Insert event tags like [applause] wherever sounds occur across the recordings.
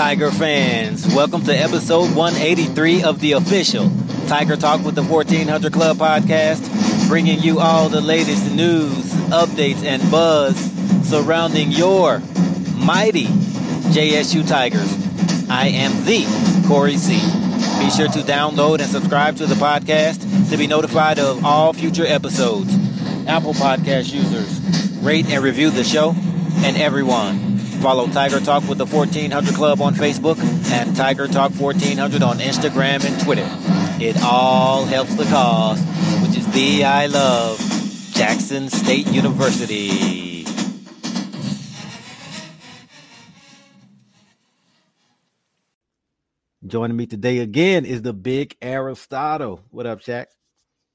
Tiger fans, welcome to episode 183 of the official Tiger Talk with the 1400 Club podcast, bringing you all the latest news, updates, and buzz surrounding your mighty JSU Tigers. I am the Corey C. Be sure to download and subscribe to the podcast to be notified of all future episodes. Apple Podcast users, rate and review the show, and everyone Follow Tiger Talk with the 1400 Club on Facebook and Tiger Talk 1400 on Instagram and Twitter. It all helps the cause, which is the I love Jackson State University. Joining me today again is the big Aristotle. What up, Shaq?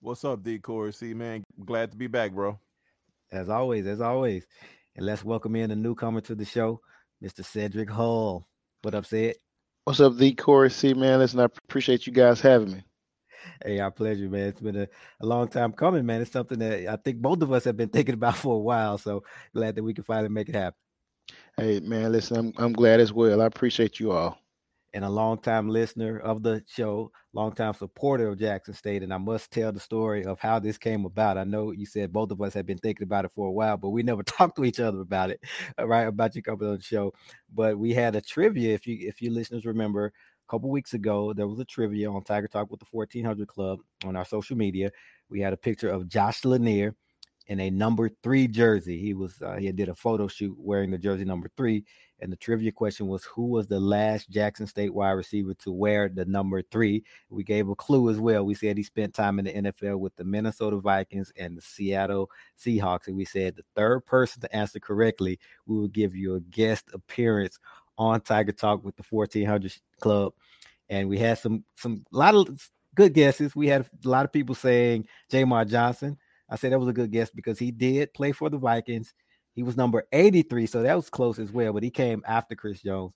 What's up, D Corey C man? Glad to be back, bro. As always, as always. And let's welcome in a newcomer to the show, Mr. Cedric Hall. What up, Ced? What's up, the Corey C, man? Listen, I appreciate you guys having me. Hey, our pleasure, man. It's been a, a long time coming, man. It's something that I think both of us have been [laughs] thinking about for a while. So glad that we can finally make it happen. Hey, man, listen, I'm I'm glad as well. I appreciate you all and a longtime listener of the show, longtime supporter of Jackson State. And I must tell the story of how this came about. I know you said both of us have been thinking about it for a while, but we never [laughs] talked to each other about it, uh, right? About you coming on the show. But we had a trivia. If you if you listeners remember, a couple weeks ago, there was a trivia on Tiger Talk with the 1400 Club on our social media. We had a picture of Josh Lanier in a number three jersey. He was uh, he did a photo shoot wearing the jersey number three, and the trivia question was who was the last Jackson State wide receiver to wear the number three? We gave a clue as well. We said he spent time in the NFL with the Minnesota Vikings and the Seattle Seahawks. And we said the third person to answer correctly, we will give you a guest appearance on Tiger Talk with the 1400 Club. And we had some some a lot of good guesses. We had a lot of people saying Jamar Johnson. I said that was a good guess because he did play for the Vikings. He was number 83, so that was close as well, but he came after Chris Jones.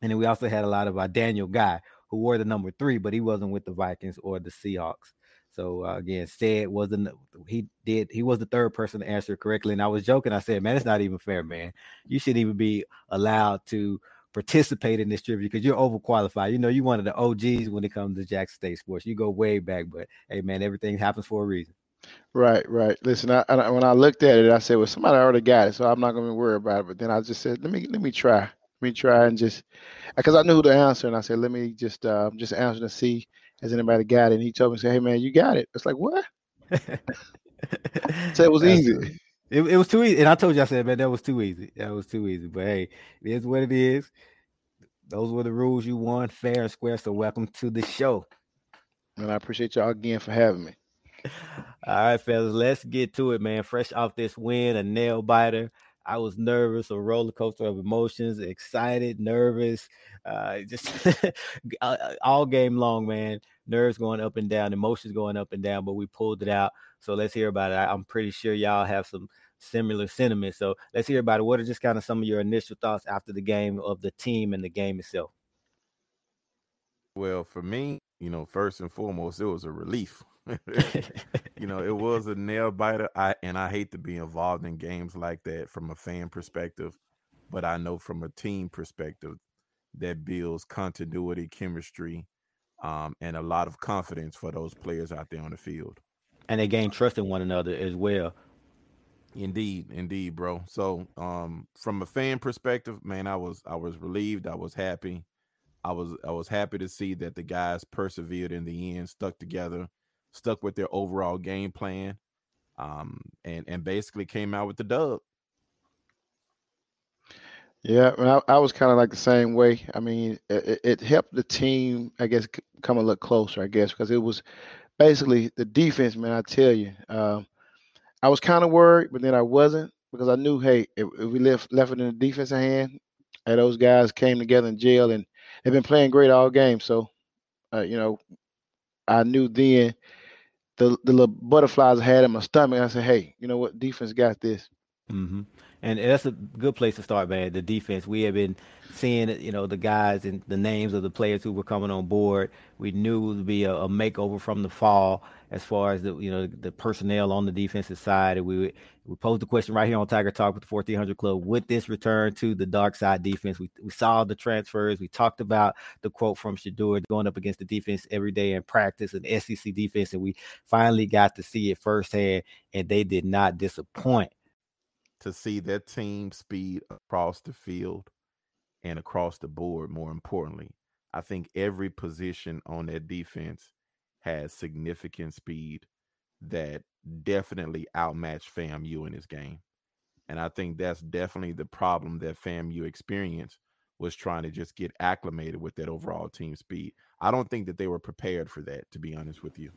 And then we also had a lot of uh, Daniel Guy, who wore the number three, but he wasn't with the Vikings or the Seahawks. So uh, again, said wasn't he did he was the third person to answer correctly, and I was joking. I said, "Man, it's not even fair, man. You shouldn't even be allowed to participate in this trivia because you're overqualified. You know, you're one of the OGs when it comes to Jackson State sports. You go way back, but hey, man, everything happens for a reason." Right, right. Listen, I, I, when I looked at it, I said, "Well, somebody already got it, so I'm not going to worry about it." But then I just said, "Let me, let me try, let me try and just," because I knew the answer, and I said, "Let me just, uh, just answer to see has anybody got it." And he told me, "Say, hey man, you got it." It's like what? so it was [laughs] That's easy. It, it was too easy, and I told you, I said, "Man, that was too easy. That was too easy." But hey, it is what it is. Those were the rules you won, fair and square. So welcome to the show. And I appreciate y'all again for having me. All right, fellas, let's get to it, man. Fresh off this win, a nail biter. I was nervous, a roller coaster of emotions, excited, nervous, uh, [laughs] just all game long, man. Nerves going up and down, emotions going up and down, but we pulled it out. So let's hear about it. I'm pretty sure y'all have some similar sentiments. So let's hear about it. What are just kind of some of your initial thoughts after the game of the team and the game itself? Well, for me, you know, first and foremost, it was a relief. [laughs] you know, it was a nail biter. I and I hate to be involved in games like that from a fan perspective, but I know from a team perspective that builds continuity, chemistry, um, and a lot of confidence for those players out there on the field. And they gain trust in one another as well. Indeed, indeed, bro. So, um, from a fan perspective, man, I was I was relieved. I was happy. I was I was happy to see that the guys persevered in the end, stuck together, stuck with their overall game plan, um, and and basically came out with the dub. Yeah, I, I was kind of like the same way. I mean, it, it, helped the team, I guess, come a little closer. I guess because it was basically the defense, man. I tell you, um, I was kind of worried, but then I wasn't because I knew, hey, if, if we left left it in the defensive hand, and those guys came together in jail and they've been playing great all game. So, uh, you know, I knew then the the little butterflies I had in my stomach. I said, hey, you know what, defense got this. Mm-hmm. And that's a good place to start, man. The defense. We have been seeing, you know, the guys and the names of the players who were coming on board. We knew it would be a, a makeover from the fall as far as the, you know, the personnel on the defensive side. And we we posed the question right here on Tiger Talk with the 1400 Club: Would this return to the dark side defense? We we saw the transfers. We talked about the quote from Shedeur going up against the defense every day in practice, and SEC defense, and we finally got to see it firsthand. And they did not disappoint to see their team speed across the field and across the board. More importantly, I think every position on that defense has significant speed that definitely outmatched FAMU in this game. And I think that's definitely the problem that FAMU experienced was trying to just get acclimated with that overall team speed. I don't think that they were prepared for that, to be honest with you.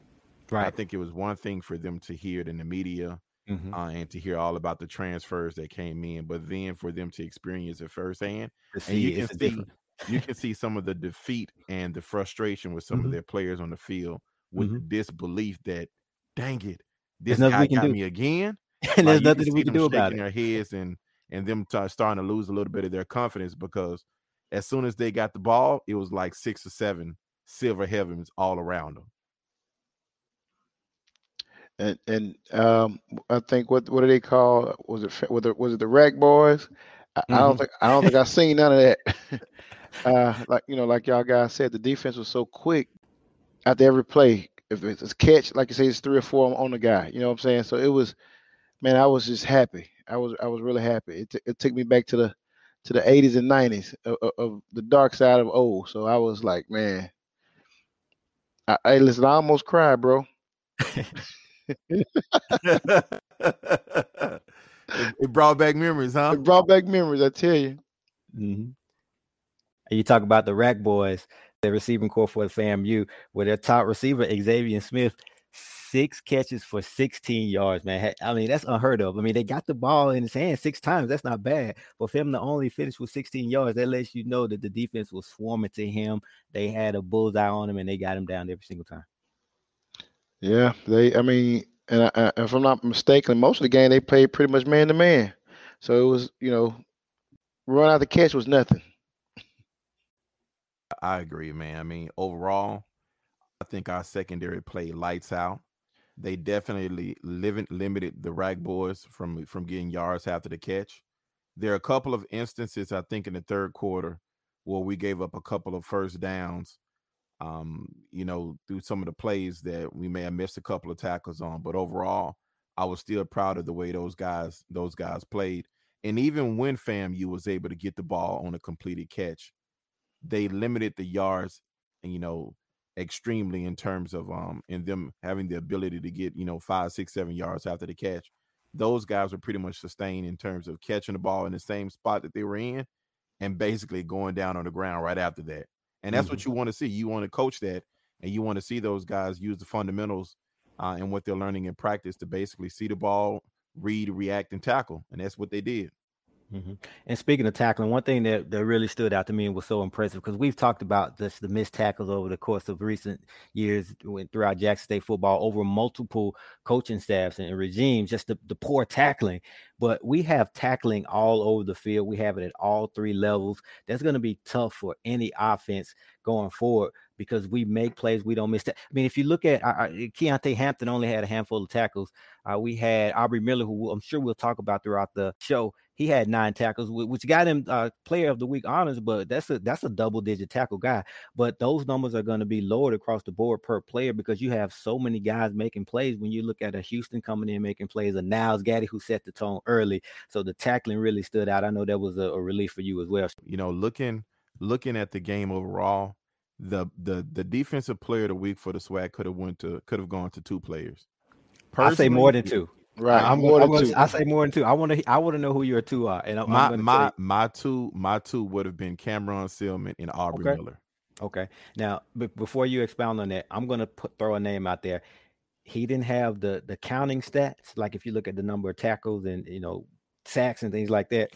Right. I think it was one thing for them to hear it in the media mm-hmm. uh, and to hear all about the transfers that came in, but then for them to experience it firsthand, and you can see you can see some of the defeat and the frustration with some mm-hmm. of their players on the field with mm-hmm. disbelief that, dang it, this guy got do. me again. [laughs] and like, there's nothing we can do about it. Their heads and and them t- starting to lose a little bit of their confidence because as soon as they got the ball, it was like six or seven silver heavens all around them and and um, I think what what do they call was it was it was it the Rag Boys? I, mm-hmm. I don't think I don't think I've seen none of that. [laughs] [laughs] uh, like you know, like y'all guys said, the defense was so quick after every play. If it's a catch, like you say, it's three or four on the guy. You know what I'm saying? So it was, man, I was just happy. I was I was really happy. It, t- it took me back to the to the 80s and 90s of, of, the dark side of old. So I was like, man, I, I listen. I almost cried, bro. [laughs] it, it, brought back memories, huh? It brought back memories, I tell you. Mm-hmm. You talk about the Rack Boys, the receiving corps for the FAMU, with their top receiver Xavier Smith, six catches for 16 yards, man. I mean, that's unheard of. I mean, they got the ball in his hand six times. That's not bad. But for him to only finish with 16 yards, that lets you know that the defense was swarming to him. They had a bullseye on him and they got him down every single time. Yeah, they. I mean, and I, if I'm not mistaken, most of the game they played pretty much man to man. So it was, you know, run out the catch was nothing. I agree, man. I mean, overall, I think our secondary played lights out. They definitely limited the Rag Boys from from getting yards after the catch. There are a couple of instances, I think, in the third quarter where we gave up a couple of first downs um, you know, through some of the plays that we may have missed a couple of tackles on. But overall, I was still proud of the way those guys those guys played. And even when FAMU was able to get the ball on a completed catch, they limited the yards, and, you know, extremely in terms of um in them having the ability to get you know five, six, seven yards after the catch. Those guys were pretty much sustained in terms of catching the ball in the same spot that they were in, and basically going down on the ground right after that. And that's mm-hmm. what you want to see. You want to coach that, and you want to see those guys use the fundamentals uh, and what they're learning in practice to basically see the ball, read, react, and tackle. And that's what they did. Mm-hmm. And speaking of tackling, one thing that, that really stood out to me and was so impressive because we've talked about this the missed tackles over the course of recent years throughout Jackson State football over multiple coaching staffs and regimes, just the, the poor tackling. But we have tackling all over the field. We have it at all three levels. That's going to be tough for any offense going forward because we make plays, we don't miss that. I mean, if you look at uh Keontae Hampton, only had a handful of tackles. Uh, we had Aubrey Miller, who I'm sure we'll talk about throughout the show. He had nine tackles, which got him uh, Player of the Week honors. But that's a that's a double digit tackle guy. But those numbers are going to be lowered across the board per player because you have so many guys making plays. When you look at a Houston coming in making plays, a Nyles Gaddy who set the tone early, so the tackling really stood out. I know that was a, a relief for you as well. You know, looking looking at the game overall, the the the defensive player of the week for the SWAC could have went to could have gone to two players. I say more than two. Right. I'm, more I'm than gonna, two. I say more than two. I want to. I want to know who your two are. And I'm, I'm My my say- my two my two would have been Cameron Silmon and Aubrey Okay. Miller. Okay. Now, b- before you expound on that, I'm gonna put throw a name out there. He didn't have the the counting stats, like if you look at the number of tackles and you know sacks and things like that.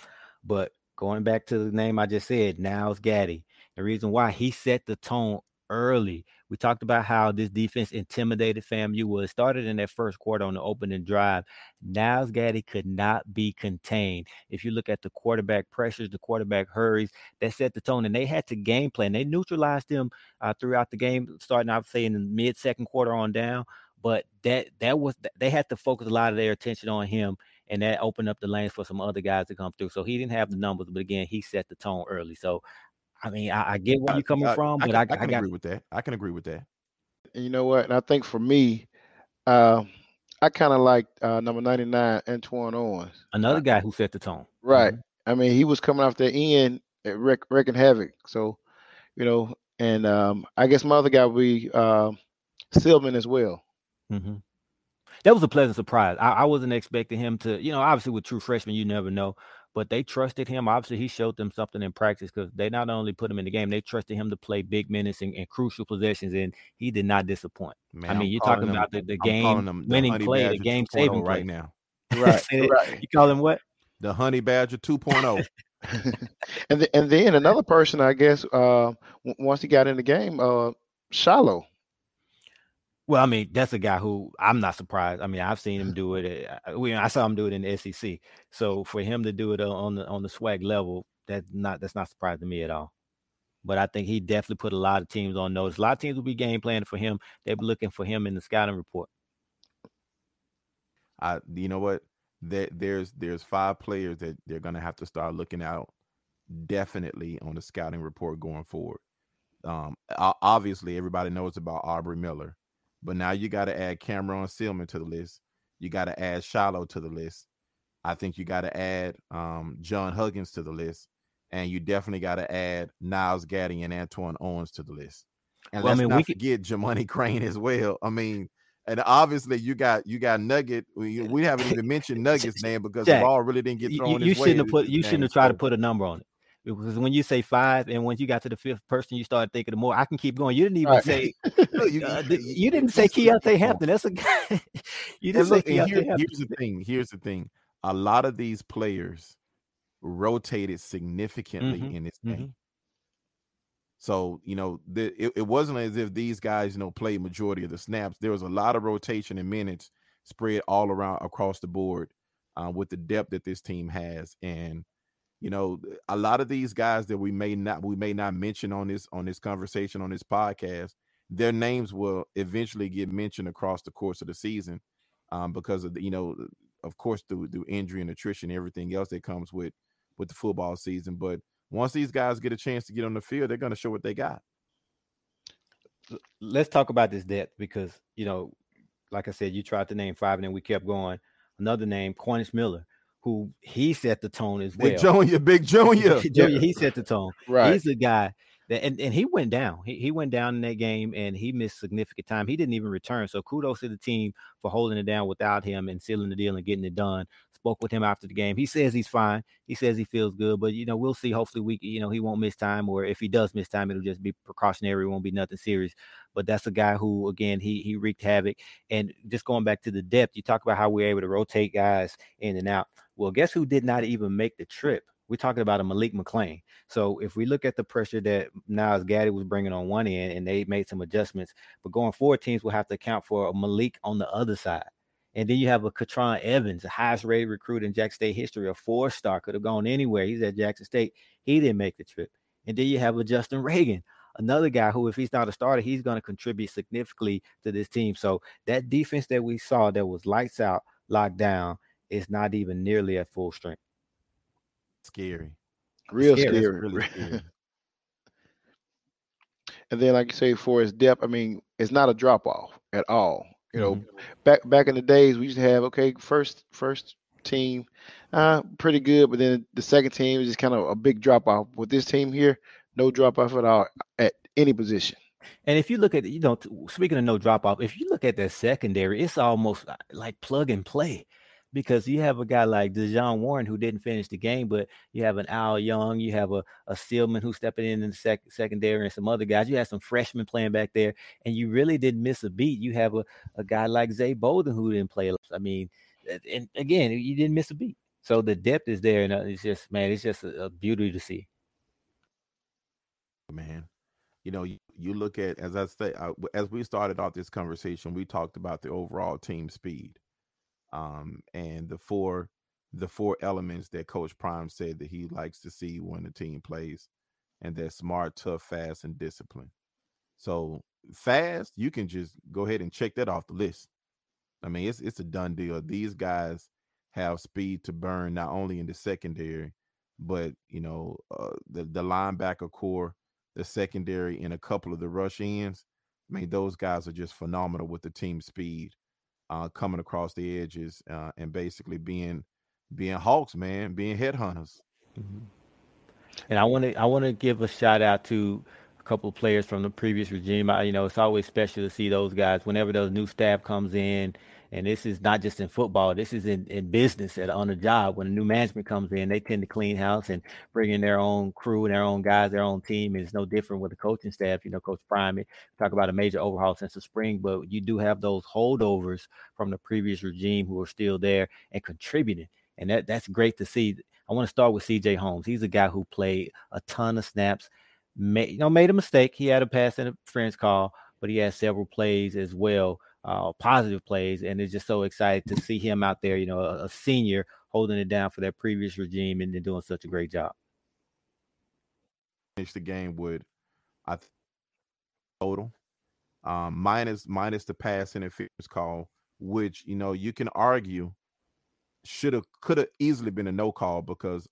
But going back to the name I just said, Nyles Gaddy. The reason why he set the tone early. We talked about how this defense intimidated FAMU was started in that first quarter on the opening drive. Nyles Gaddy could not be contained. If you look at the quarterback pressures, the quarterback hurries, that set the tone, and they had to game plan. They neutralized them uh, throughout the game, starting I would say in the mid second quarter on down. But that that was they had to focus a lot of their attention on him, and that opened up the lanes for some other guys to come through. So he didn't have the numbers, but again, he set the tone early. So I mean, I, I get where you're coming I- from, I but can, I, I can I got agree with that. I can agree with that. And you know what? And I think for me, uh, I kind of like uh, number 99, Antoine Owens. another guy who set the tone. Right. Mhm. I mean, he was coming off the end, at wreak, wreaking havoc. So, you know, and um, I guess my other guy would be Silmon as well. hmm That was a pleasant surprise. I, I wasn't expecting him to, you know, obviously with true freshmen, you never know, but they trusted him. Obviously, he showed them something in practice because they not only put him in the game, they trusted him to play big minutes and, and crucial possessions, and he did not disappoint. Man, I mean, I'm you're talking them- about the, the game them the winning Honey play, the game saving play. right now. [laughs] Right. Right. You call him what? The Honey Badger oh. 2.0. [laughs] and th- and then another person, I guess, uh, w- once he got in the game, uh, Shilo. Well, I mean, that's a guy who I'm not surprised. I mean, I've seen him do it. uh, I, we, I saw him do it in the SEC. So for him to do it on the on the SWAC level, that's not that's not surprising to me at all. But I think he definitely put a lot of teams on notice. A lot of teams will be game planning for him. They'll be looking for him in the scouting report. I you know what? There, there's there's five players that they're gonna have to start looking out definitely on the scouting report going forward. Um, obviously everybody knows about Aubrey Miller, but now you got to add Cameron Silmon to the list. You got to add Shilo to the list. I think you got to add um, John Huggins to the list, and you definitely got to add Nyles Gaddy and Antoine Owens to the list. And Well, let's mean, not we could- forget Jamani [laughs] Crane as well. I mean, and obviously you got you got Nugget. We, we haven't even mentioned [laughs] Nugget's name because Jack, the ball really didn't get You, thrown. you his shouldn't have put you shouldn't have tried to put a number on it. Because when you say five, and once you got to the fifth person, you started thinking of more. I can keep going. You didn't even Right. say [laughs] Look, you- uh, you- th- you- you didn't say Keontae. Hampton. That's a guy. [laughs] you And didn't say look, and Keontae here- here's the thing. Here's the thing. A lot of these players rotated significantly Mhm, in this mhm. game. So you know, the, it, it wasn't as if these guys, you know, played majority of the snaps. There was a lot of rotation in minutes spread all around across the board uh, with the depth that this team has, and you know, a lot of these guys that we may not we may not mention on this on this conversation on this podcast, their names will eventually get mentioned across the course of the season, um, because of the, you know, of course, through through injury and attrition, everything else that comes with with the football season. But once these guys get a chance to get on the field, they're going to show what they got. let's talk about this depth because you know, like I said, you tried to name five and then we kept going. Another name, Cornish Miller, who he set the tone as well. Big Junior, Big Junior. [laughs] Junior, he set the tone. Right. He's the guy and, and he went down. He, he went down in that game and he missed significant time. He didn't even return. So kudos to the team for holding it down without him and sealing the deal and getting it done. Spoke with him after the game. He says he's fine. He says he feels good, but you know, we'll see. Hopefully, we you know he won't miss time, or if he does miss time, it'll just be precautionary. It won't be nothing serious. But that's a guy who, again, he he wreaked havoc. And just going back to the depth, you talk about how we're able to rotate guys in and out. Well, guess who did not even make the trip? We're talking about a Malik McLean. So if we look at the pressure that Nyles Gaddy was bringing on one end, and they made some adjustments, but going forward, teams will have to account for a Malik on the other side. And then you have a Katron Evans, the highest rated recruit in Jackson State history, a four star, could have gone anywhere. He's at Jackson State. He didn't make the trip. And then you have a Justin Reagan, another guy who, if he's not a starter, he's going to contribute significantly to this team. So that defense that we saw that was lights out, locked down, is not even nearly at full strength. Scary. Real scary. scary. Really [laughs] scary. and then, like you say, for his depth, I mean, it's not a drop off at all. You know, Mhm. back back in the days, we used to have okay, first first team, uh, pretty good, but then the second team is just kind of a big drop off. With this team here, no drop off at all at any position. And if you look at, you know, speaking of no drop off, if you look at their secondary, it's almost uh, like plug and play. Because you have a guy like Dejon Warren who didn't finish the game, but you have an Al Young, you have a, a Stillman who's stepping in in the sec- secondary, and some other guys. You have some freshmen playing back there, and you really didn't miss a beat. You have a, a guy like Zay Bolden who didn't play. I mean, and again, you didn't miss a beat. So the depth is there, and uh, it's just man, it's just a, a beauty to see. Man, you know, you, you look at as I say, uh, as we started off this conversation, we talked about the overall team speed um, and the four the four elements that Coach Prime said that he likes to see when the team plays, and they're smart, tough, fast, and disciplined. So fast, you can just go ahead and check that off the list. I mean, it's it's a done deal. These guys have speed to burn not only in the secondary, but you know uh, the the linebacker corps, the secondary, and a couple of the rush ends. I mean, those guys are just phenomenal with the team speed uh, coming across the edges uh, and basically being being hawks, man, being headhunters. Mm-hmm. And I want to I want to give a shout out to a couple of players from the previous regime. I, you know, it's always special to see those guys whenever those new staff comes in and this is not just in football. This is in, in business at, on a job. When a new management comes in, they tend to clean house and bring in their own crew and their own guys, their own team. And it's no different with the coaching staff. You know, Coach Prime talk about a major overhaul since the spring, but you do have those holdovers from the previous regime who are still there and contributing. And that that's great to see. I want to start with CJ Holmes. He's a guy who played a ton of snaps, made, you know, made a mistake. He had a pass interference call, but he had several plays as well uh, positive plays, and it's just so excited to see him out there. You know, a, a senior holding it down for that previous regime and then doing such a great job. Finish the game with, I th- total um, minus minus the pass interference call, which you know you can argue should have could have easily been a no call because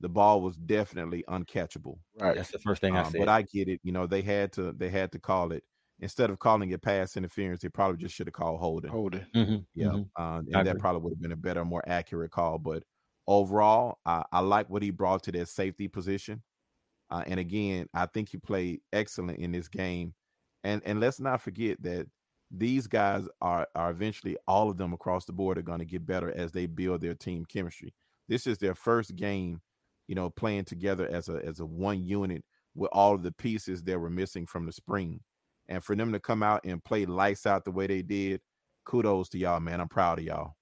the ball was definitely uncatchable. Right, that's the first thing I um, said. But I get it. You know, they had to they had to call it instead of calling it pass interference, they probably just should have called holding. Holding. Mm-hmm. Yeah. Mm-hmm. Uh, and that probably would have been a better, more accurate call. But overall, I, I like what he brought to that safety position. Uh, and again, I think he played excellent in this game. And and let's not forget that these guys are are eventually all of them across the board are going to get better as they build their team chemistry. This is their first game, you know, playing together as a as a one unit with all of the pieces that were missing from the spring. And for them to come out and play lights out the way they did, kudos to y'all, man. I'm proud of y'all.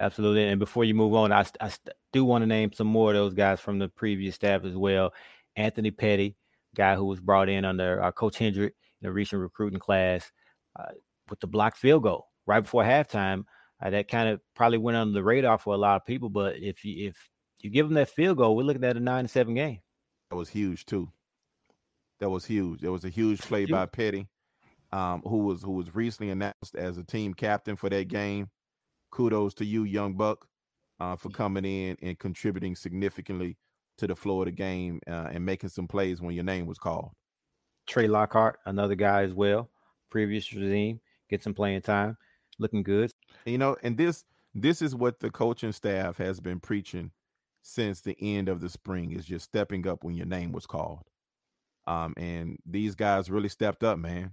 Absolutely. And before you move on, I, I do want to name some more of those guys from the previous staff as well. Anthony Petty, guy who was brought in under our uh, Coach Hendrick in the recent recruiting class uh, with the block field goal right before halftime. Uh, that kind of probably went under the radar for a lot of people. But if you if you give them that field goal, we're looking at a nine seven game. That was huge too. That was huge. There was a huge play by Petty, um, who was who was recently announced as a team captain for that game. Kudos to you, young buck, uh, for coming in and contributing significantly to the flow of the game uh, and making some plays when your name was called. Trey Lockhart, another guy as well, previous regime, get some playing time, looking good. You know, and this this is what the coaching staff has been preaching since the end of the spring is just stepping up when your name was called. Um, and these guys really stepped up, man.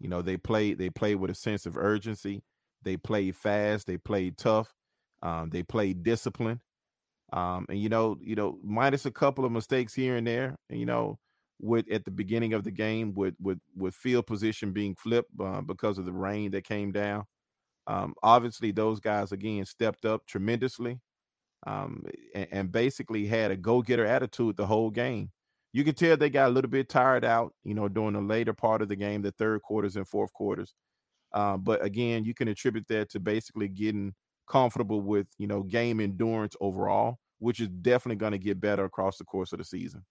You know, they played they played with a sense of urgency. They played fast, they played tough, um, they played discipline. Um, and you know, you know, minus a couple of mistakes here and there, and you know, with at the beginning of the game with with with field position being flipped uh, because of the rain that came down. Um, obviously, those guys again stepped up tremendously, um, and, and basically had a go getter attitude the whole game you can tell they got a little bit tired out, you know, during the later part of the game, the third quarters and fourth quarters. Uh, but again, you can attribute that to basically getting comfortable with, you know, game endurance overall, which is definitely going to get better across the course of the season.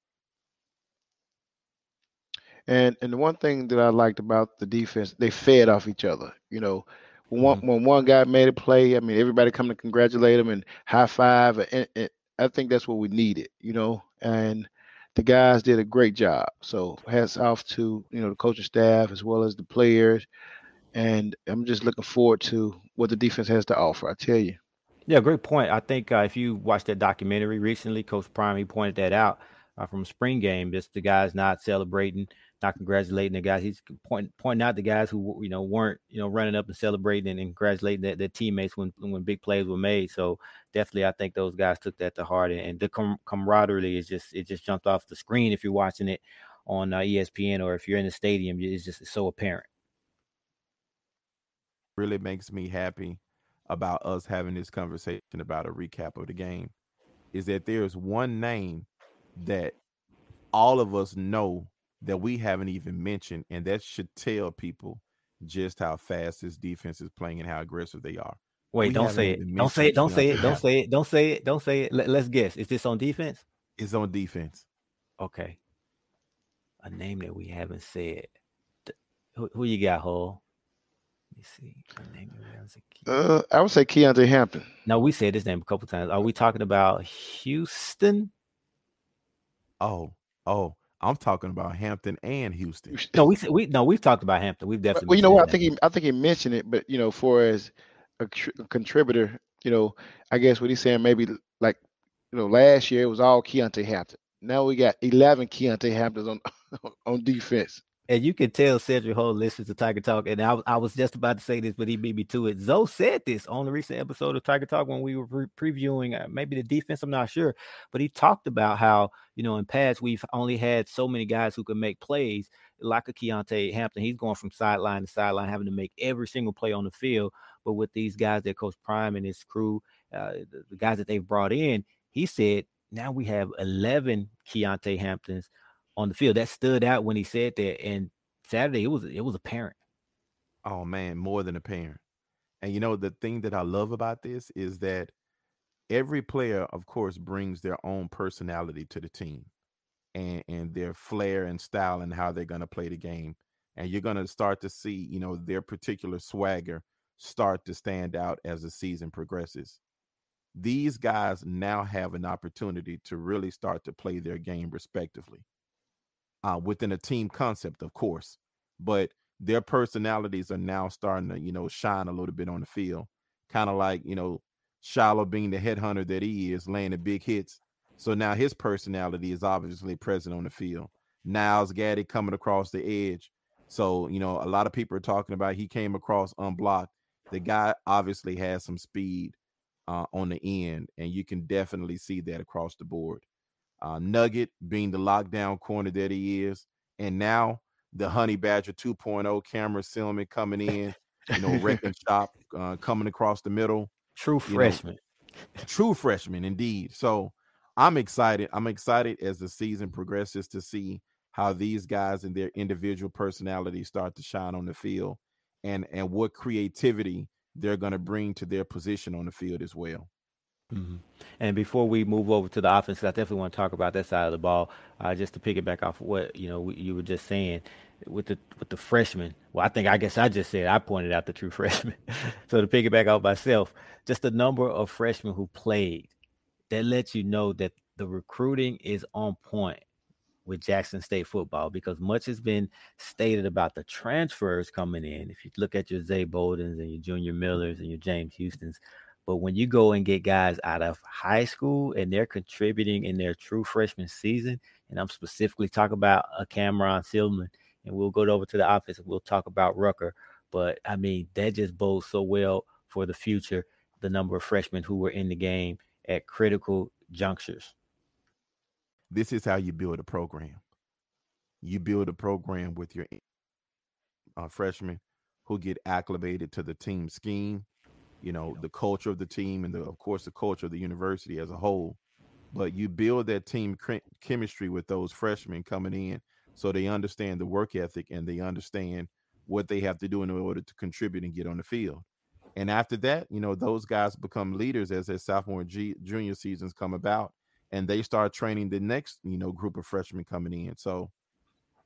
And and the one thing that I liked about the defense, they fed off each other. You know, when one, mm-hmm. when one guy made a play, I mean, everybody come to congratulate him and high five. And, and I think that's what we needed. You know, and the guys did a great job. So hats off to you know the coaching staff as well as the players, and I'm just looking forward to what the defense has to offer. I tell you. Yeah, great point. I think uh, if you watched that documentary recently, Coach Prime he pointed that out uh, from spring game. Just the guys not celebrating not congratulating the guys. He's pointing pointing out the guys who you know weren't you know running up and celebrating and congratulating their, their teammates when when big plays were made. So definitely, I think those guys took that to heart, and, the com- camaraderie is just it just jumped off the screen if you're watching it on uh, ESPN or if you're in the stadium. It's just it's so apparent. Really makes me happy about us having this conversation about a recap of the game is that there's one name that all of us know that we haven't even mentioned, and that should tell people just how fast this defense is playing and how aggressive they are. Wait, we don't say, it. don't say it. Don't say it. Don't say it. Don't say it. Don't say it. Let, us guess. Is this on defense? It's on defense. Okay. A name that we haven't said. Who, who you got, Hall? Let me see. A name that we haven't said. Uh, I would say Keontae Hampton. No, we said his name a couple times. Are we talking about Houston? Oh, oh, I'm talking about Hampton and Houston. No, we we no, we've talked about Hampton. We've definitely. Well, you know what? I think he I think he mentioned it, but you know, for as a, a, contributor, you know, I guess what he's saying maybe like you know last year it was all Keontae Hampton. Now we got 11 Keontae Hamptons on [laughs] on defense and you can tell Cedric Hall listens to Tiger Talk. And I, I was just about to say this, but he beat me to it. Zoe said this on the recent episode of Tiger Talk when we were pre- previewing uh, maybe the defense. I'm not sure, but he talked about how you know in past we've only had so many guys who can make plays like a Keontae Hampton. He's going from sideline to sideline, having to make every single play on the field. But with these guys that Coach Prime and his crew, uh, the, the guys that they've brought in, he said now we have 11 Keontae Hamptons on the field. That stood out when he said that. And Saturday, it was it was apparent. Oh man, more than apparent. And you know the thing that I love about this is that every player, of course, brings their own personality to the team, and and their flair and style and how they're going to play the game. And you're going to start to see, you know, their particular swagger start to stand out as the season progresses. These guys now have an opportunity to really start to play their game respectively uh, within a team concept, of course, but their personalities are now starting to, you know, shine a little bit on the field. Kind of like, you know, Shilo being the headhunter that he is, laying the big hits. So now his personality is obviously present on the field. Nyles Gaddy coming across the edge. So, you know, a lot of people are talking about he came across unblocked. The guy obviously has some speed uh, on the end, and you can definitely see that across the board uh, Nugget being the lockdown corner that he is, and now the Honey Badger 2.0 Khamar Stillman coming in, you know, wrecking [laughs] shop uh, coming across the middle. True freshman. Know, true freshman, indeed. So I'm excited. I'm excited as the season progresses to see how these guys and their individual personalities start to shine on the field and and what creativity they're going to bring to their position on the field as well. Mm-hmm. And before we move over to the offense, I definitely want to talk about that side of the ball. Uh, just to piggyback off what you know you were just saying with the with the freshmen. Well, I think I guess I just said I pointed out the true [laughs] freshmen. so to piggyback off myself, just the number of freshmen who played that lets you know that the recruiting is on point with Jackson State football because much has been stated about the transfers coming in. If you look at your Zay Boldens and your Junior Millers and your James Houston's, but when you go and get guys out of high school and they're contributing in their true freshman season, and I'm specifically talking about a Cameron Stillman, and we'll go over to the office and we'll talk about Rucker. But I mean, that just bodes so well for the future, the number of freshmen who were in the game at critical junctures. This is how you build a program. You build a program with your uh, freshmen who get acclimated to the team scheme you know the culture of the team and the, of course the culture of the university as a whole but you build that team chemistry with those freshmen coming in so they understand the work ethic and they understand what they have to do in order to contribute and get on the field. And after that you know those guys become leaders as their sophomore G- junior seasons come about and they start training the next you know group of freshmen coming in. So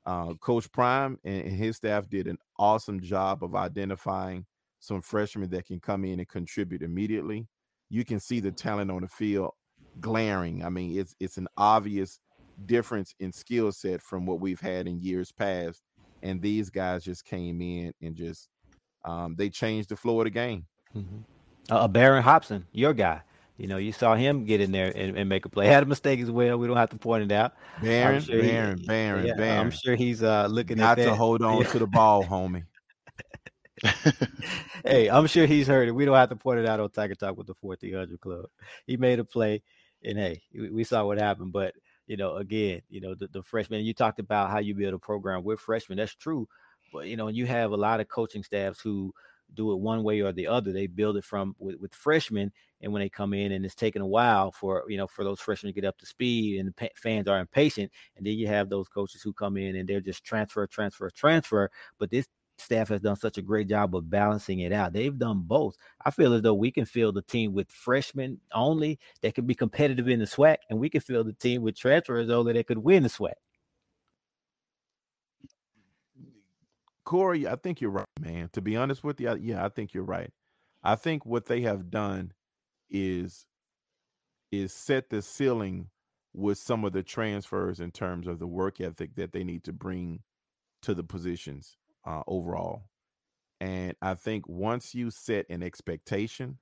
uh, coach prime and his staff did an awesome job of identifying some freshmen that can come in and contribute immediately. You can see the talent on the field glaring. I mean, it's it's an obvious difference in skill set from what we've had in years past. And these guys just came in and just um, they changed the flow of the game. Mm-hmm. Uh, Baron Hobson, your guy, You know, you saw him get in there and, and, make a play. Had a mistake as well. We don't have to point it out. Baron, sure Baron, he, Baron, yeah, Baron. I'm sure he's uh, looking Got at to hold on yeah. to the ball, homie. [laughs] hey, I'm sure he's heard it. We don't have to point it out on Tiger Talk with the 1400 Club. He made a play, and hey, we saw what happened. But you know, again, you know, the, the freshmen. You talked about how you build a program with freshmen. That's true, but you know, you have a lot of coaching staffs who do it one way or the other. They build it from with, with freshmen, and when they come in, and it's taking a while for you know for those freshmen to get up to speed, and the fans are impatient. And then you have those coaches who come in and they're just transfer, transfer, transfer. But this staff has done such a great job of balancing it out. They've done both. I feel as though we can field the team with freshmen only that can be competitive in the SWAC, and we can field the team with transfers only that could win the SWAC. Corey, I think you're right, man. To be honest with you, yeah, I think you're right. I think what they have done is is set the ceiling with some of the transfers in terms of the work ethic that they need to bring to the positions uh, overall. And I think once you set an expectation,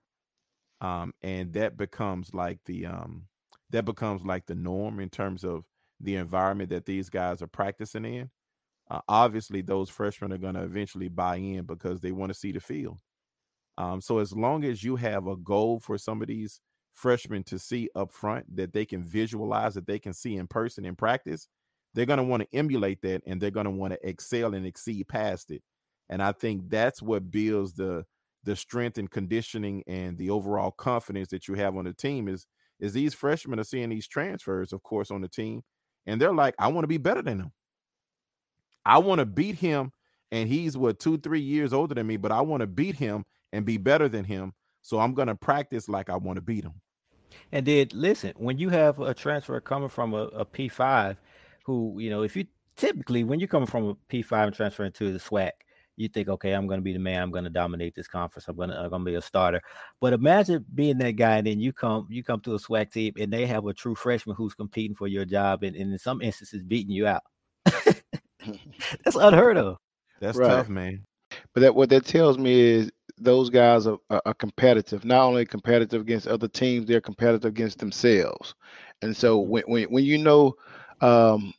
um, and that becomes like the um, that becomes like the norm in terms of the environment that these guys are practicing in. Uh, obviously, those freshmen are going to eventually buy in because they want to see the field. Um, so as long as you have a goal for some of these freshmen to see up front that they can visualize, that they can see in person in practice, they're going to want to emulate that and they're going to want to excel and exceed past it. And I think that's what builds the the strength and conditioning and the overall confidence that you have on the team is is these freshmen are seeing these transfers, of course, on the team, and they're like, I want to be better than him. I want to beat him, and he's what two, three years older than me, but I want to beat him and be better than him. So I'm going to practice like I want to beat him. And did listen when you have a transfer coming from a a P5 who, you know, if you typically when you're coming from a P5 and transferring to the SWAC, you think, okay, I'm going to be the man. I'm going to dominate this conference. I'm going to I'm going to be a starter. But imagine being that guy, and then you come you come to a SWAC team, and they have a true freshman who's competing for your job, and, and in some instances beating you out. [laughs] That's unheard of. That's right. tough, man. But that what that tells me is those guys are, are, are, competitive. Not only competitive against other teams, they're competitive against themselves. And so mm-hmm. when when, when you know um,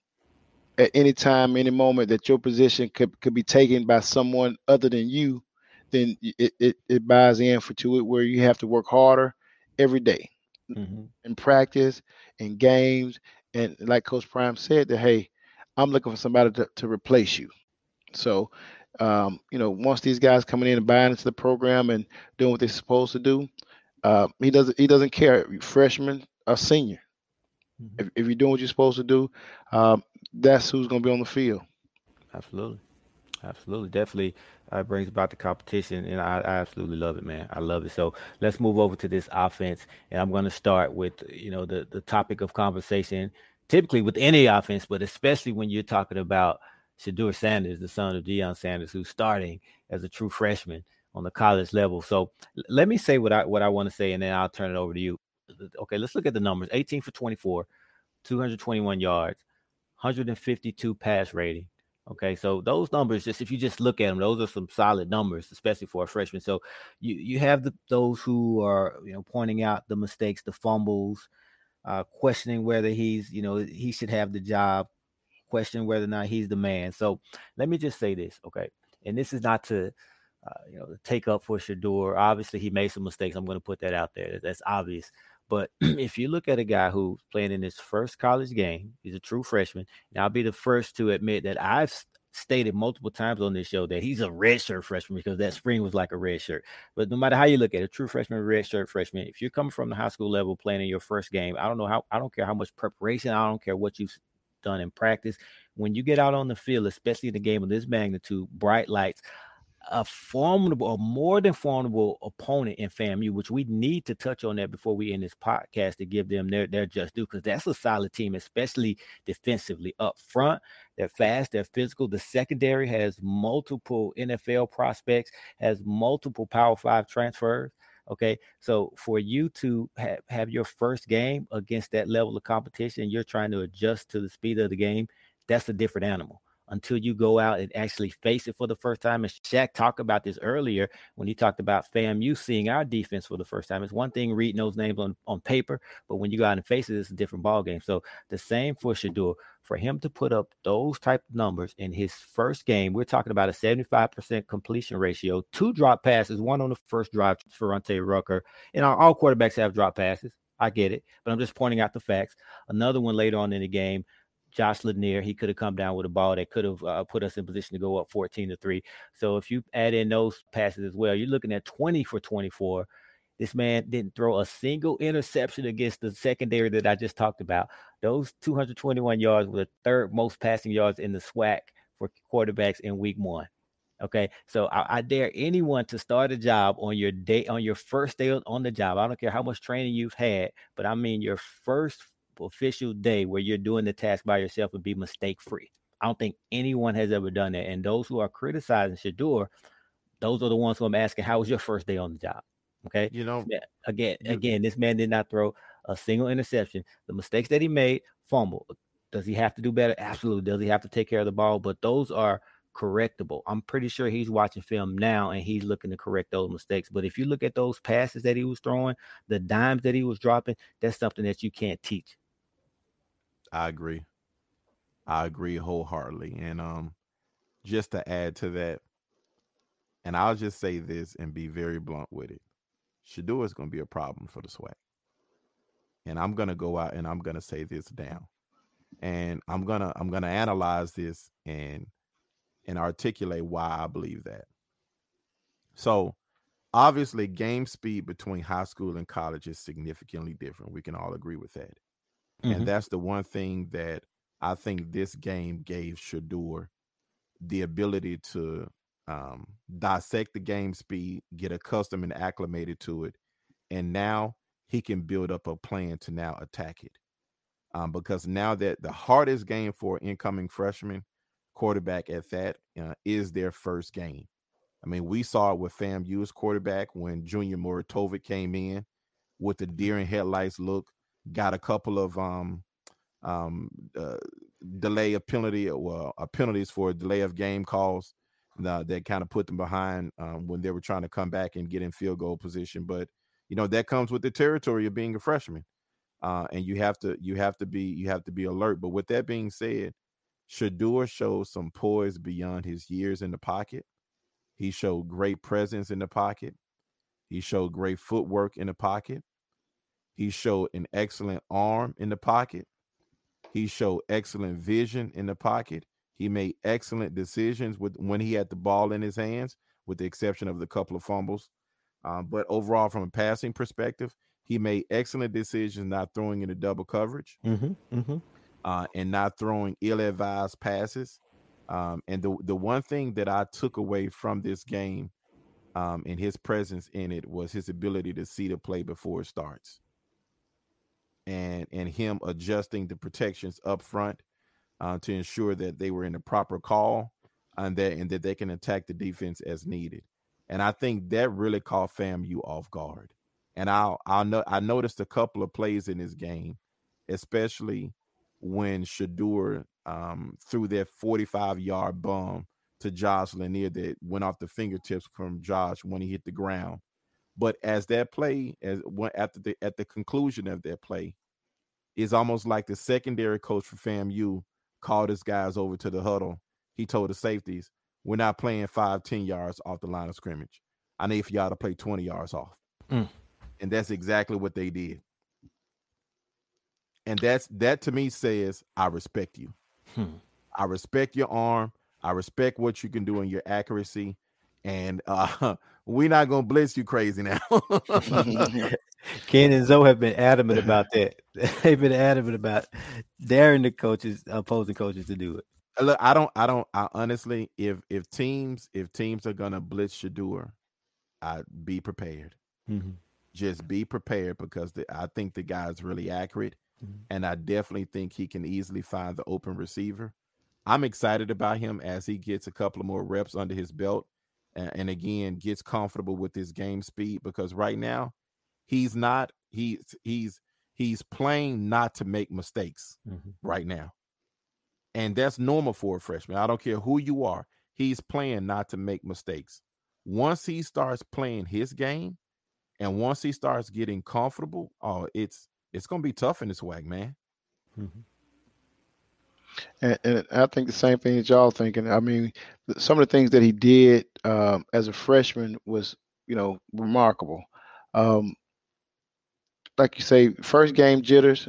at any time, any moment that your position could, could be taken by someone other than you, then it, it, it buys in for to it where you have to work harder every day mm-hmm. in practice, in games. And like Coach Prime said, that hey, I'm looking for somebody to, to replace you. So, um, you know, once these guys coming in and buying into the program and doing what they're supposed to do, uh, he doesn't he doesn't care freshman or senior. Mm-hmm. If, if you're doing what you're supposed to do, um, that's who's going to be on the field. Absolutely. Absolutely. Definitely uh, brings about the competition, and I, I, absolutely love it, man. I love it. So let's move over to this offense, and I'm going to start with, you know, the, the topic of conversation, typically with any offense, but especially when you're talking about Shedeur Sanders, the son of Deion Sanders, who's starting as a true freshman on the college level. So let me say what I what I want to say, and then I'll turn it over to you okay, let's look at the numbers 18 for 24, 221 yards, 152 pass rating. Okay, so those numbers, just if you just look at them, those are some solid numbers, especially for a freshman. So you you have the, those who are you know pointing out the mistakes, the fumbles, uh, questioning whether he's you know he should have the job, questioning whether or not he's the man. So let me just say this, okay, and this is not to uh, you know take up for Shedeur. Obviously, he made some mistakes. I'm going to put that out there. That's obvious. But [clears throat] if you look at a guy who's playing in his first college game, he's a true freshman. And I'll be the first to admit that I've stated multiple times on this show that he's a redshirt freshman because that spring was like a red shirt. But no matter how you look at it, true freshman, redshirt freshman, if you're coming from the high school level playing in your first game, I don't know how, I don't care how much preparation, I don't care what you've done in practice. When you get out on the field, especially in a game of this magnitude, bright lights, a formidable, a more than formidable opponent in FAMU, which we need to touch on that before we end this podcast to give them their, their just due, because that's a solid team, especially defensively up front. They're fast, they're physical. The secondary has multiple NFL prospects, has multiple Power Five transfers. Okay, so for you to have, have your first game against that level of competition, you're trying to adjust to the speed of the game. That's a different animal. Until you go out and actually face it for the first time. And Shaq talked about this earlier when he talked about FAMU seeing our defense for the first time. It's one thing reading those names on, on paper, but when you go out and face it, it's a different ball game. So the same for Shedeur. For him to put up those type of numbers in his first game, we're talking about a 75% completion ratio, two drop passes, one on the first drive for Ronte Rucker. And all quarterbacks have drop passes. I get it, but I'm just pointing out the facts. Another one later on in the game, Josh Lanier, he could have come down with a ball that could have uh, put us in position to go up 14 to 3. So if you add in those passes as well, you're looking at 20 for 24. This man didn't throw a single interception against the secondary that I just talked about. Those 221 yards were the third most passing yards in the SWAC for quarterbacks in week one. Okay, so I, I, dare anyone to start a job on your day on your first day on the job. I don't care how much training you've had, but I mean your first official day where you're doing the task by yourself and be mistake free. I don't think anyone has ever done that. And those who are criticizing Shedeur, those are the ones who I'm asking, how was your first day on the job? Okay. You know, again, again, this man did not throw a single interception. The mistakes that he made, fumble. Does he have to do better? Absolutely. Does he have to take care of the ball? But those are correctable. I'm pretty sure he's watching film now and he's looking to correct those mistakes. But if you look at those passes that he was throwing, the dimes that he was dropping, that's something that you can't teach. I agree. I agree wholeheartedly. And um, just to add to that, and I'll just say this and be very blunt with it. Shedeur is going to be a problem for the SWAC. And I'm going to go out and I'm going to say this down. And I'm to I'm to analyze this and and articulate why I believe that. So, obviously game speed between high school and college is significantly different. We can all agree with that. Mm-hmm. And that's the one thing that I think this game gave Shedeur the ability to um, dissect the game speed, get accustomed and acclimated to it. And now he can build up a plan to now attack it. Um, because now that the hardest game for incoming freshman quarterback at that uh, is their first game. I mean, we saw it with FAMU's quarterback when Junior Muratovic came in with the deer in headlights look, got a couple of um um uh, delay of penalty or uh, penalties for delay of game calls uh, that kind of put them behind um, when they were trying to come back and get in field goal position. But you know that comes with the territory of being a freshman uh, and you have to you have to be you have to be alert. But with that being said Shedeur shows some poise beyond his years in the pocket. He showed great presence in the pocket. He showed great footwork in the pocket he showed an excellent arm in the pocket. He showed excellent vision in the pocket. He made excellent decisions with when he had the ball in his hands, with the exception of the couple of fumbles. Um, but overall, from a passing perspective, he made excellent decisions not throwing into double coverage mm-hmm, mm-hmm. Uh, and not throwing ill-advised passes. Um, and the the one thing that I took away from this game um, and his presence in it was his ability to see the play before it starts and and him adjusting the protections up front uh, to ensure that they were in the proper call and that and that they can attack the defense as needed. And I think that really caught FAMU off guard. And I'll I'll know I noticed a couple of plays in this game, especially when Shedeur um, threw that 45 yard bomb to Josh Lanier that went off the fingertips from Josh when he hit the ground. But as that play, as after the at the conclusion of that play, is almost like the secondary coach for FAMU called his guys over to the huddle. He told the safeties, "We're not playing five, ten yards off the line of scrimmage. I need for y'all to play 20 yards off." Mm. And that's exactly what they did. And that's that to me says, I respect you. Hmm. I respect your arm. I respect what you can do in your accuracy and uh, [laughs] we're not gonna blitz you crazy now. [laughs] [laughs] Ken and Zoe have been adamant about that. They've been adamant about daring the coaches, opposing coaches, to do it. Uh, look, I don't, I don't, I honestly, if if teams, if teams are gonna blitz Shedeur, I be prepared. Mm-hmm. Just be prepared because the, I think the guy is really accurate, mm-hmm. and I definitely think he can easily find the open receiver. I'm excited about him as he gets a couple of more reps under his belt and, and again gets comfortable with his game speed because right now he's not he's he's he's playing not to make mistakes mm-hmm. right now And that's normal for a freshman. I don't care who you are. He's playing not to make mistakes. Once he starts playing his game, and once he starts getting comfortable, oh, it's it's gonna be tough in this SWAC, man. Mm-hmm. And, and, I think the same thing that y'all thinking. I mean, some of the things that he did um, as a freshman was, you know, remarkable. Um, like you say, first game jitters.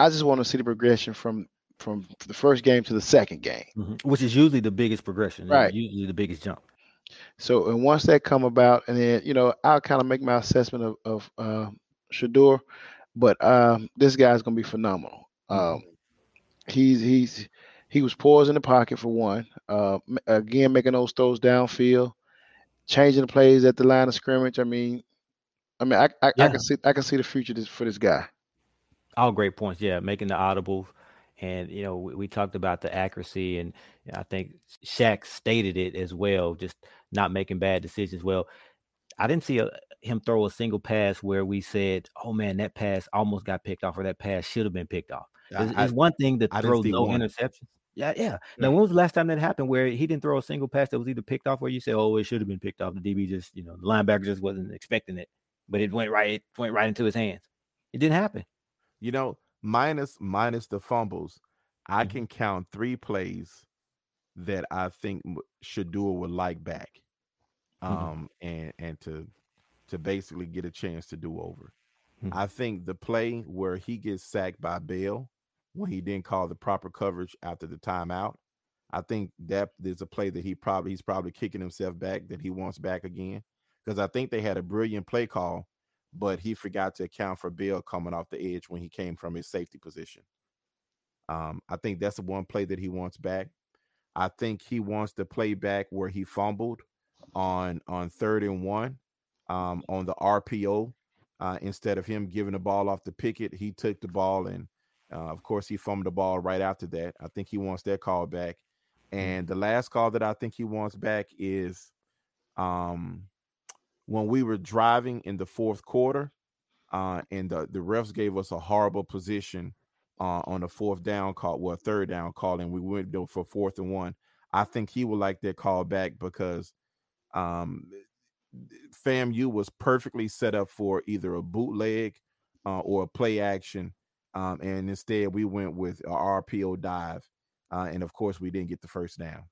I just want to see the progression from from the first game to the second game, mm-hmm. which is usually the biggest progression, right? Usually the biggest jump. So, and once that come about, and then you know, I'll kind of make my assessment of of uh, Shedeur, but um, this guy's gonna be phenomenal. Mm-hmm. Um, he's he's he was poised in the pocket for one. Uh, again, making those throws downfield, changing the plays at the line of scrimmage. I mean, I mean, I I, yeah. I can see I can see the future for this guy. All great points. Yeah, making the audible, and you know we, we talked about the accuracy, and I think Shaq stated it as well. Just not making bad decisions. Well, I didn't see a, him throw a single pass where we said, "Oh man, that pass almost got picked off," or that pass should have been picked off. It's, I, it's one thing to I throw no one. interceptions. Yeah, yeah. Now, when was the last time that happened where he didn't throw a single pass that was either picked off, or you say, "Oh, it should have been picked off"? The DB just, you know, the linebacker just wasn't expecting it, but it went right, it went right into his hands. It didn't happen. You know, minus minus the fumbles, I mm-hmm. can count three plays that I think Shedeur would like back, mm-hmm. um, mm-hmm. and and to to basically get a chance to do over. Mm-hmm. I think the play where he gets sacked by Bell when he didn't call the proper coverage after the timeout. I think that there's a play that he probably he's probably kicking himself back that he wants back again because I think they had a brilliant play call, but he forgot to account for Bill coming off the edge when he came from his safety position. Um, I think that's the one play that he wants back. I think he wants to play back where he fumbled on on third and one um, on the RPO. Uh, instead of him giving the ball off the picket, he took the ball and uh, of course, he fumbled the ball right after that. I think he wants that call back. Mm-hmm. And the last call that I think he wants back is um, when we were driving in the fourth quarter, uh, and the, the refs gave us a horrible position uh, on the fourth down call, well, third down call, and we went for fourth and one. I think he would like that call back because um, FAMU was perfectly set up for either a bootleg uh, or a play action um, and instead, we went with a RPO dive. Uh, and of course, we didn't get the first down.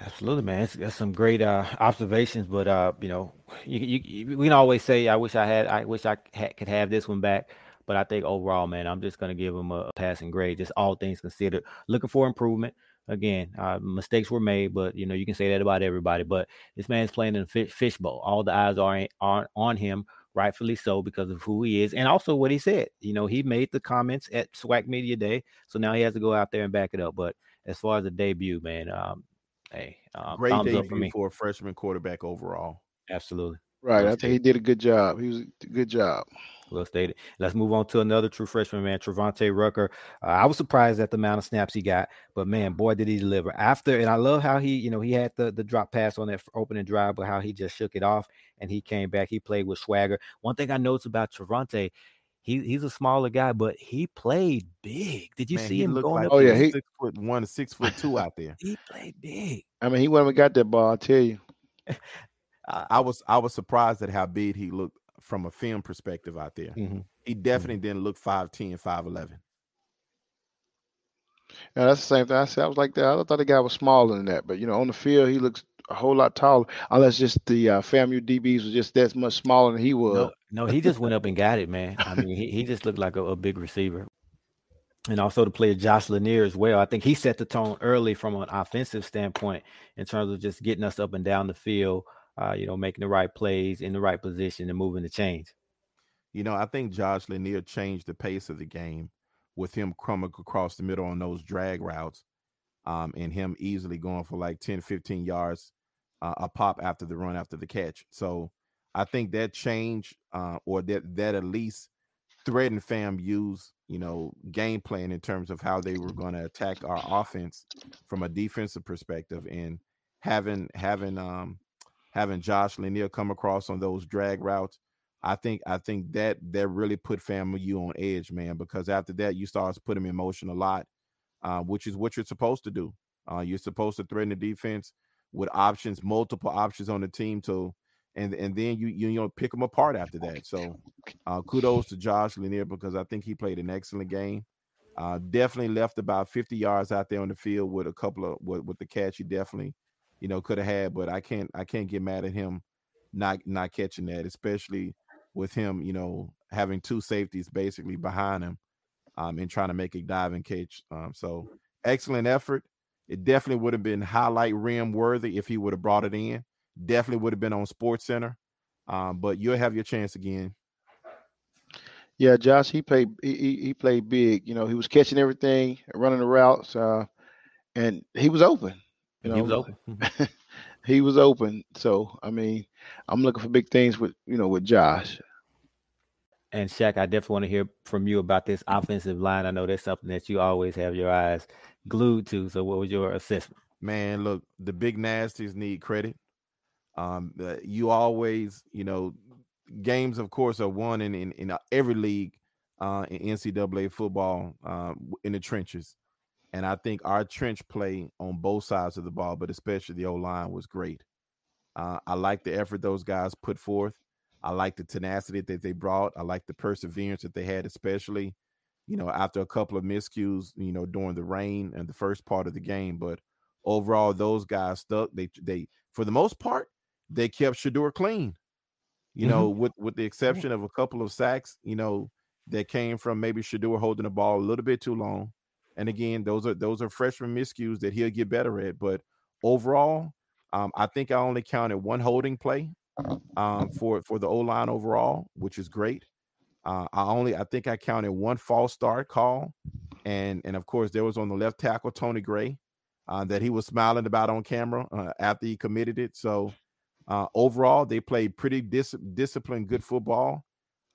Absolutely, man. That's, that's some great uh, observations. But uh, you know, [laughs] you, you, we can always say, "I wish I had, I wish I could have this one back." But I think overall, man, I'm just going to give him a passing grade. Just all things considered, looking for improvement. Again, uh, mistakes were made, but you know you can say that about everybody. But this man's playing in a fish, fishbowl. All the eyes are are on him rightfully so because of who he is and also what he said. You know, he made the comments at SWAC Media Day, so now he has to go out there and back it up. But as far as the debut, man, um, hey, um, great debut for, me. for a freshman quarterback overall. Absolutely. Right. I think he did a good job. He was a good job. Well stated. Let's move on to another true freshman, man, Travante Rucker. Uh, I was surprised at the amount of snaps he got, but man, boy, did he deliver. After, and I love how he, you know, he had the, the drop pass on that opening drive, but how he just shook it off and he came back. He played with swagger. One thing I noticed about Travante, he, he's a smaller guy, but he played big. Did you man, see him going like, up? Oh yeah, he six foot one, six foot two out there. [laughs] he played big. I mean, he went and got that ball. I tell you. [laughs] I was I was surprised at how big he looked from a film perspective out there. Mm-hmm. He definitely mm-hmm. didn't look 5'10, 5'11. Yeah, that's the same thing. I said I was like that. I thought the guy was smaller than that, but you know, on the field he looks a whole lot taller. Unless just the uh, FAMU DBs was just that much smaller than he was. No, no he just went up and got it, man. I mean, he, he just looked like a, a big receiver. And also the player Josh Lanier as well. I think he set the tone early from an offensive standpoint in terms of just getting us up and down the field uh, you know, making the right plays in the right position and moving the chains. You know, I think Josh Lanier changed the pace of the game with him coming across the middle on those drag routes um, and him easily going for like 10, 15 yards uh, a pop after the run after the catch. So I think that change uh, or that that at least threatened FAMU's, you know, game plan in terms of how they were going to attack our offense from a defensive perspective and having having um having Josh Lanier come across on those drag routes, I think I think that that really put FAMU on edge, man. Because after that, you start to put him in motion a lot. uh, which is what you're supposed to do. Uh, you're supposed to threaten the defense with options, multiple options on the team to, and and then you you, you know pick them apart after that. So, uh, kudos to Josh Lanier because I think he played an excellent game. Uh, definitely left about 50 yards out there on the field with a couple of with, with the catch he definitely, you know, could have had. But I can't I can't get mad at him not not catching that, especially with him, you know, having two safeties basically behind him, um, and trying to make a diving catch. Um, so excellent effort. It definitely would have been highlight rim worthy if he would have brought it in. Definitely would have been on Sports Center. Um, but you'll have your chance again. Yeah, Josh, he played he, he played big. You know, he was catching everything, running the routes, uh, and he was open. You know, he was open. [laughs] Mm-hmm. he was open. So I mean, I'm looking for big things with you know with Josh. And Shaq, I definitely want to hear from you about this offensive line. I know that's something that you always have your eyes glued to. So, what was your assessment? Man, look, the big nasties need credit. Um, uh, you always, you know, games, of course, are won in in, in uh, every league uh, in NCAA football uh, in the trenches, and I think our trench play on both sides of the ball, but especially the O line, was great. Uh, I like the effort those guys put forth. I like the tenacity that they brought. I like the perseverance that they had, especially, you know, after a couple of miscues, you know, during the rain and the first part of the game. But overall, those guys stuck. They they for the most part, they kept Shedeur clean. You mm-hmm. know, with with the exception of a couple of sacks, you know, that came from maybe Shedeur holding the ball a little bit too long. And again, those are those are freshman miscues that he'll get better at. But overall, um, I think I only counted one holding play um, for for the O line overall, which is great. Uh, I only I think I counted one false start call, and and of course there was on the left tackle Tony Gray uh, that he was smiling about on camera uh, after he committed it. So uh, overall, they played pretty dis- disciplined, good football.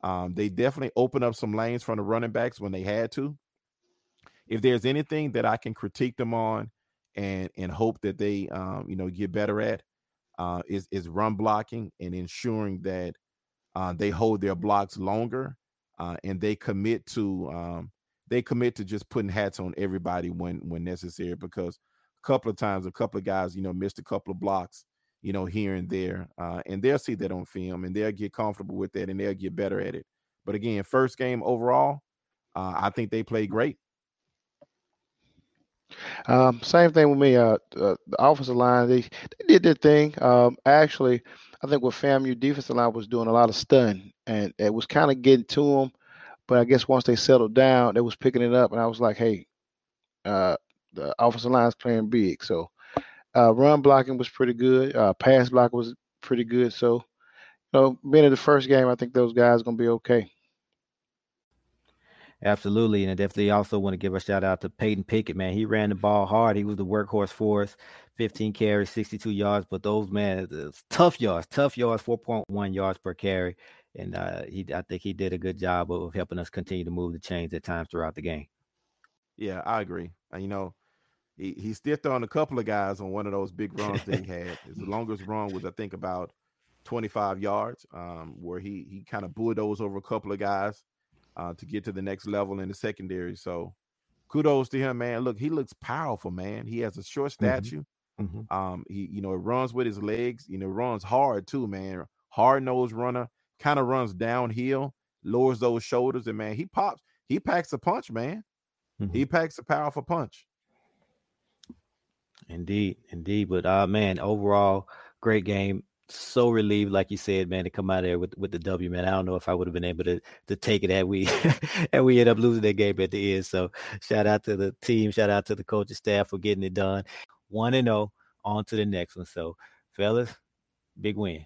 Um, they definitely opened up some lanes from the running backs when they had to. If there's anything that I can critique them on, and and hope that they um, you know get better at, uh, is is run blocking and ensuring that uh, they hold their blocks longer uh, and they commit to um, they commit to just putting hats on everybody when when necessary because a couple of times a couple of guys you know missed a couple of blocks you know here and there uh, and they'll see that on film and they'll get comfortable with that and they'll get better at it. But again first game overall uh, i think they played great um, same thing with me. Uh, uh, the offensive line, they, they did their thing. Um, actually, I think what FAMU defensive line was doing a lot of stun, and it was kind of getting to them. But I guess once they settled down, they was picking it up, and I was like, hey, uh, the offensive line is playing big. So uh, run blocking was pretty good. Uh, pass block was pretty good. So, you know, being in the first game, I think those guys gonna be okay. Absolutely. And I definitely also want to give a shout out to Peytton Pickett, man. He ran the ball hard. He was the workhorse for us. 15 carries, 62 yards. But those, man, tough yards, tough yards, 4.1 yards per carry. And uh, he, I think he did a good job of helping us continue to move the chains at times throughout the game. Yeah, I agree. You know, he, he stiffed on a couple of guys on one of those big runs that he had. His [laughs] longest run was, I think, about 25 yards, um, where he he kind of bulldozed over a couple of guys uh, to get to the next level in the secondary. So kudos to him, man. Look, he looks powerful, man. He has a short mm-hmm. stature. Mm-hmm. Um, he you know runs with his legs. You know runs hard too, man. Hard nosed runner, kind of runs downhill, lowers those shoulders, and man, he pops. He packs a punch, man. Mm-hmm. He packs a powerful punch. Indeed, indeed. But uh man, overall, great game so relieved, like you said, man, to come out there with, with the W, man. I don't know if I would have been able to to take it and we [laughs] and we end up losing that game at the end. So shout out to the team, shout out to the coaching staff for getting it done. One and zero, oh, on to the next one. So, fellas, big win.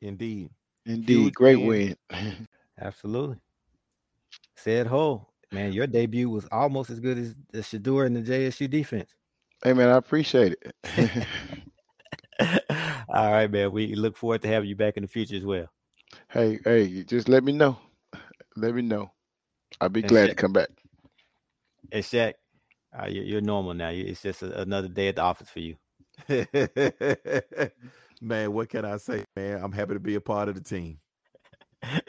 Indeed, indeed, Huge great win. win. [laughs] Absolutely. Said ho, man, your debut was almost as good as the Shedeur and the JSU defense. Hey man, I appreciate it. [laughs] All right, man. We look forward to having you back in the future as well. Hey, hey, just let me know. Let me know. I'll be and glad Shaq, to come back. Hey, Shaq, uh, you're, you're, normal now. It's just a, another day at the office for you. [laughs] man, what can I say, man? I'm happy to be a part of the team. [laughs] All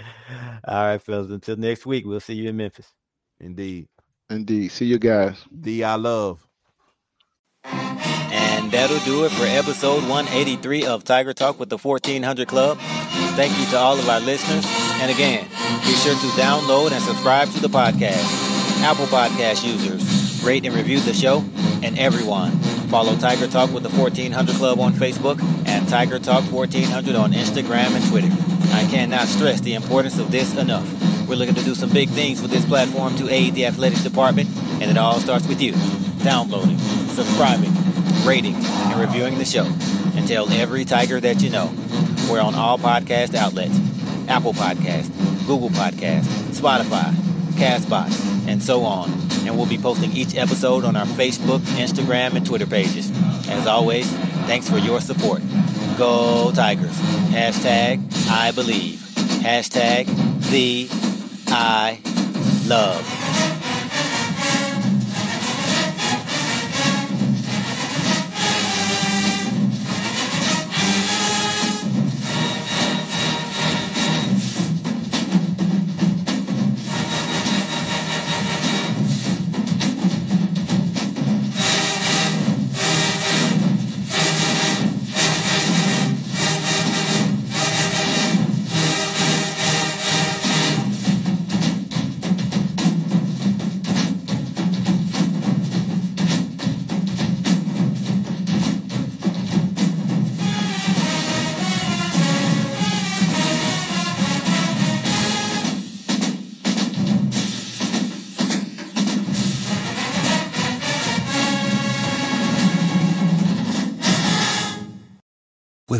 right, fellas. Until next week, we'll see you in Memphis. Indeed. Indeed. See you guys. D, I love. And that'll do it for episode 183 of Tiger Talk with the 1400 Club. Thank you to all of our listeners. And again, be sure to download and subscribe to the podcast. Apple Podcast users, rate and review the show. And everyone, follow Tiger Talk with the 1400 Club on Facebook and Tiger Talk 1400 on Instagram and Twitter. I cannot stress the importance of this enough. We're looking to do some big things with this platform to aid the athletics department, and it all starts with you downloading, subscribing, rating, and reviewing the show. And tell every Tiger that you know. We're on all podcast outlets Apple Podcast, Google Podcast, Spotify, Castbox, and so on. And we'll be posting each episode on our Facebook, Instagram, and Twitter pages. As always, thanks for your support. Go Tigers. Hashtag I believe. Hashtag the I love.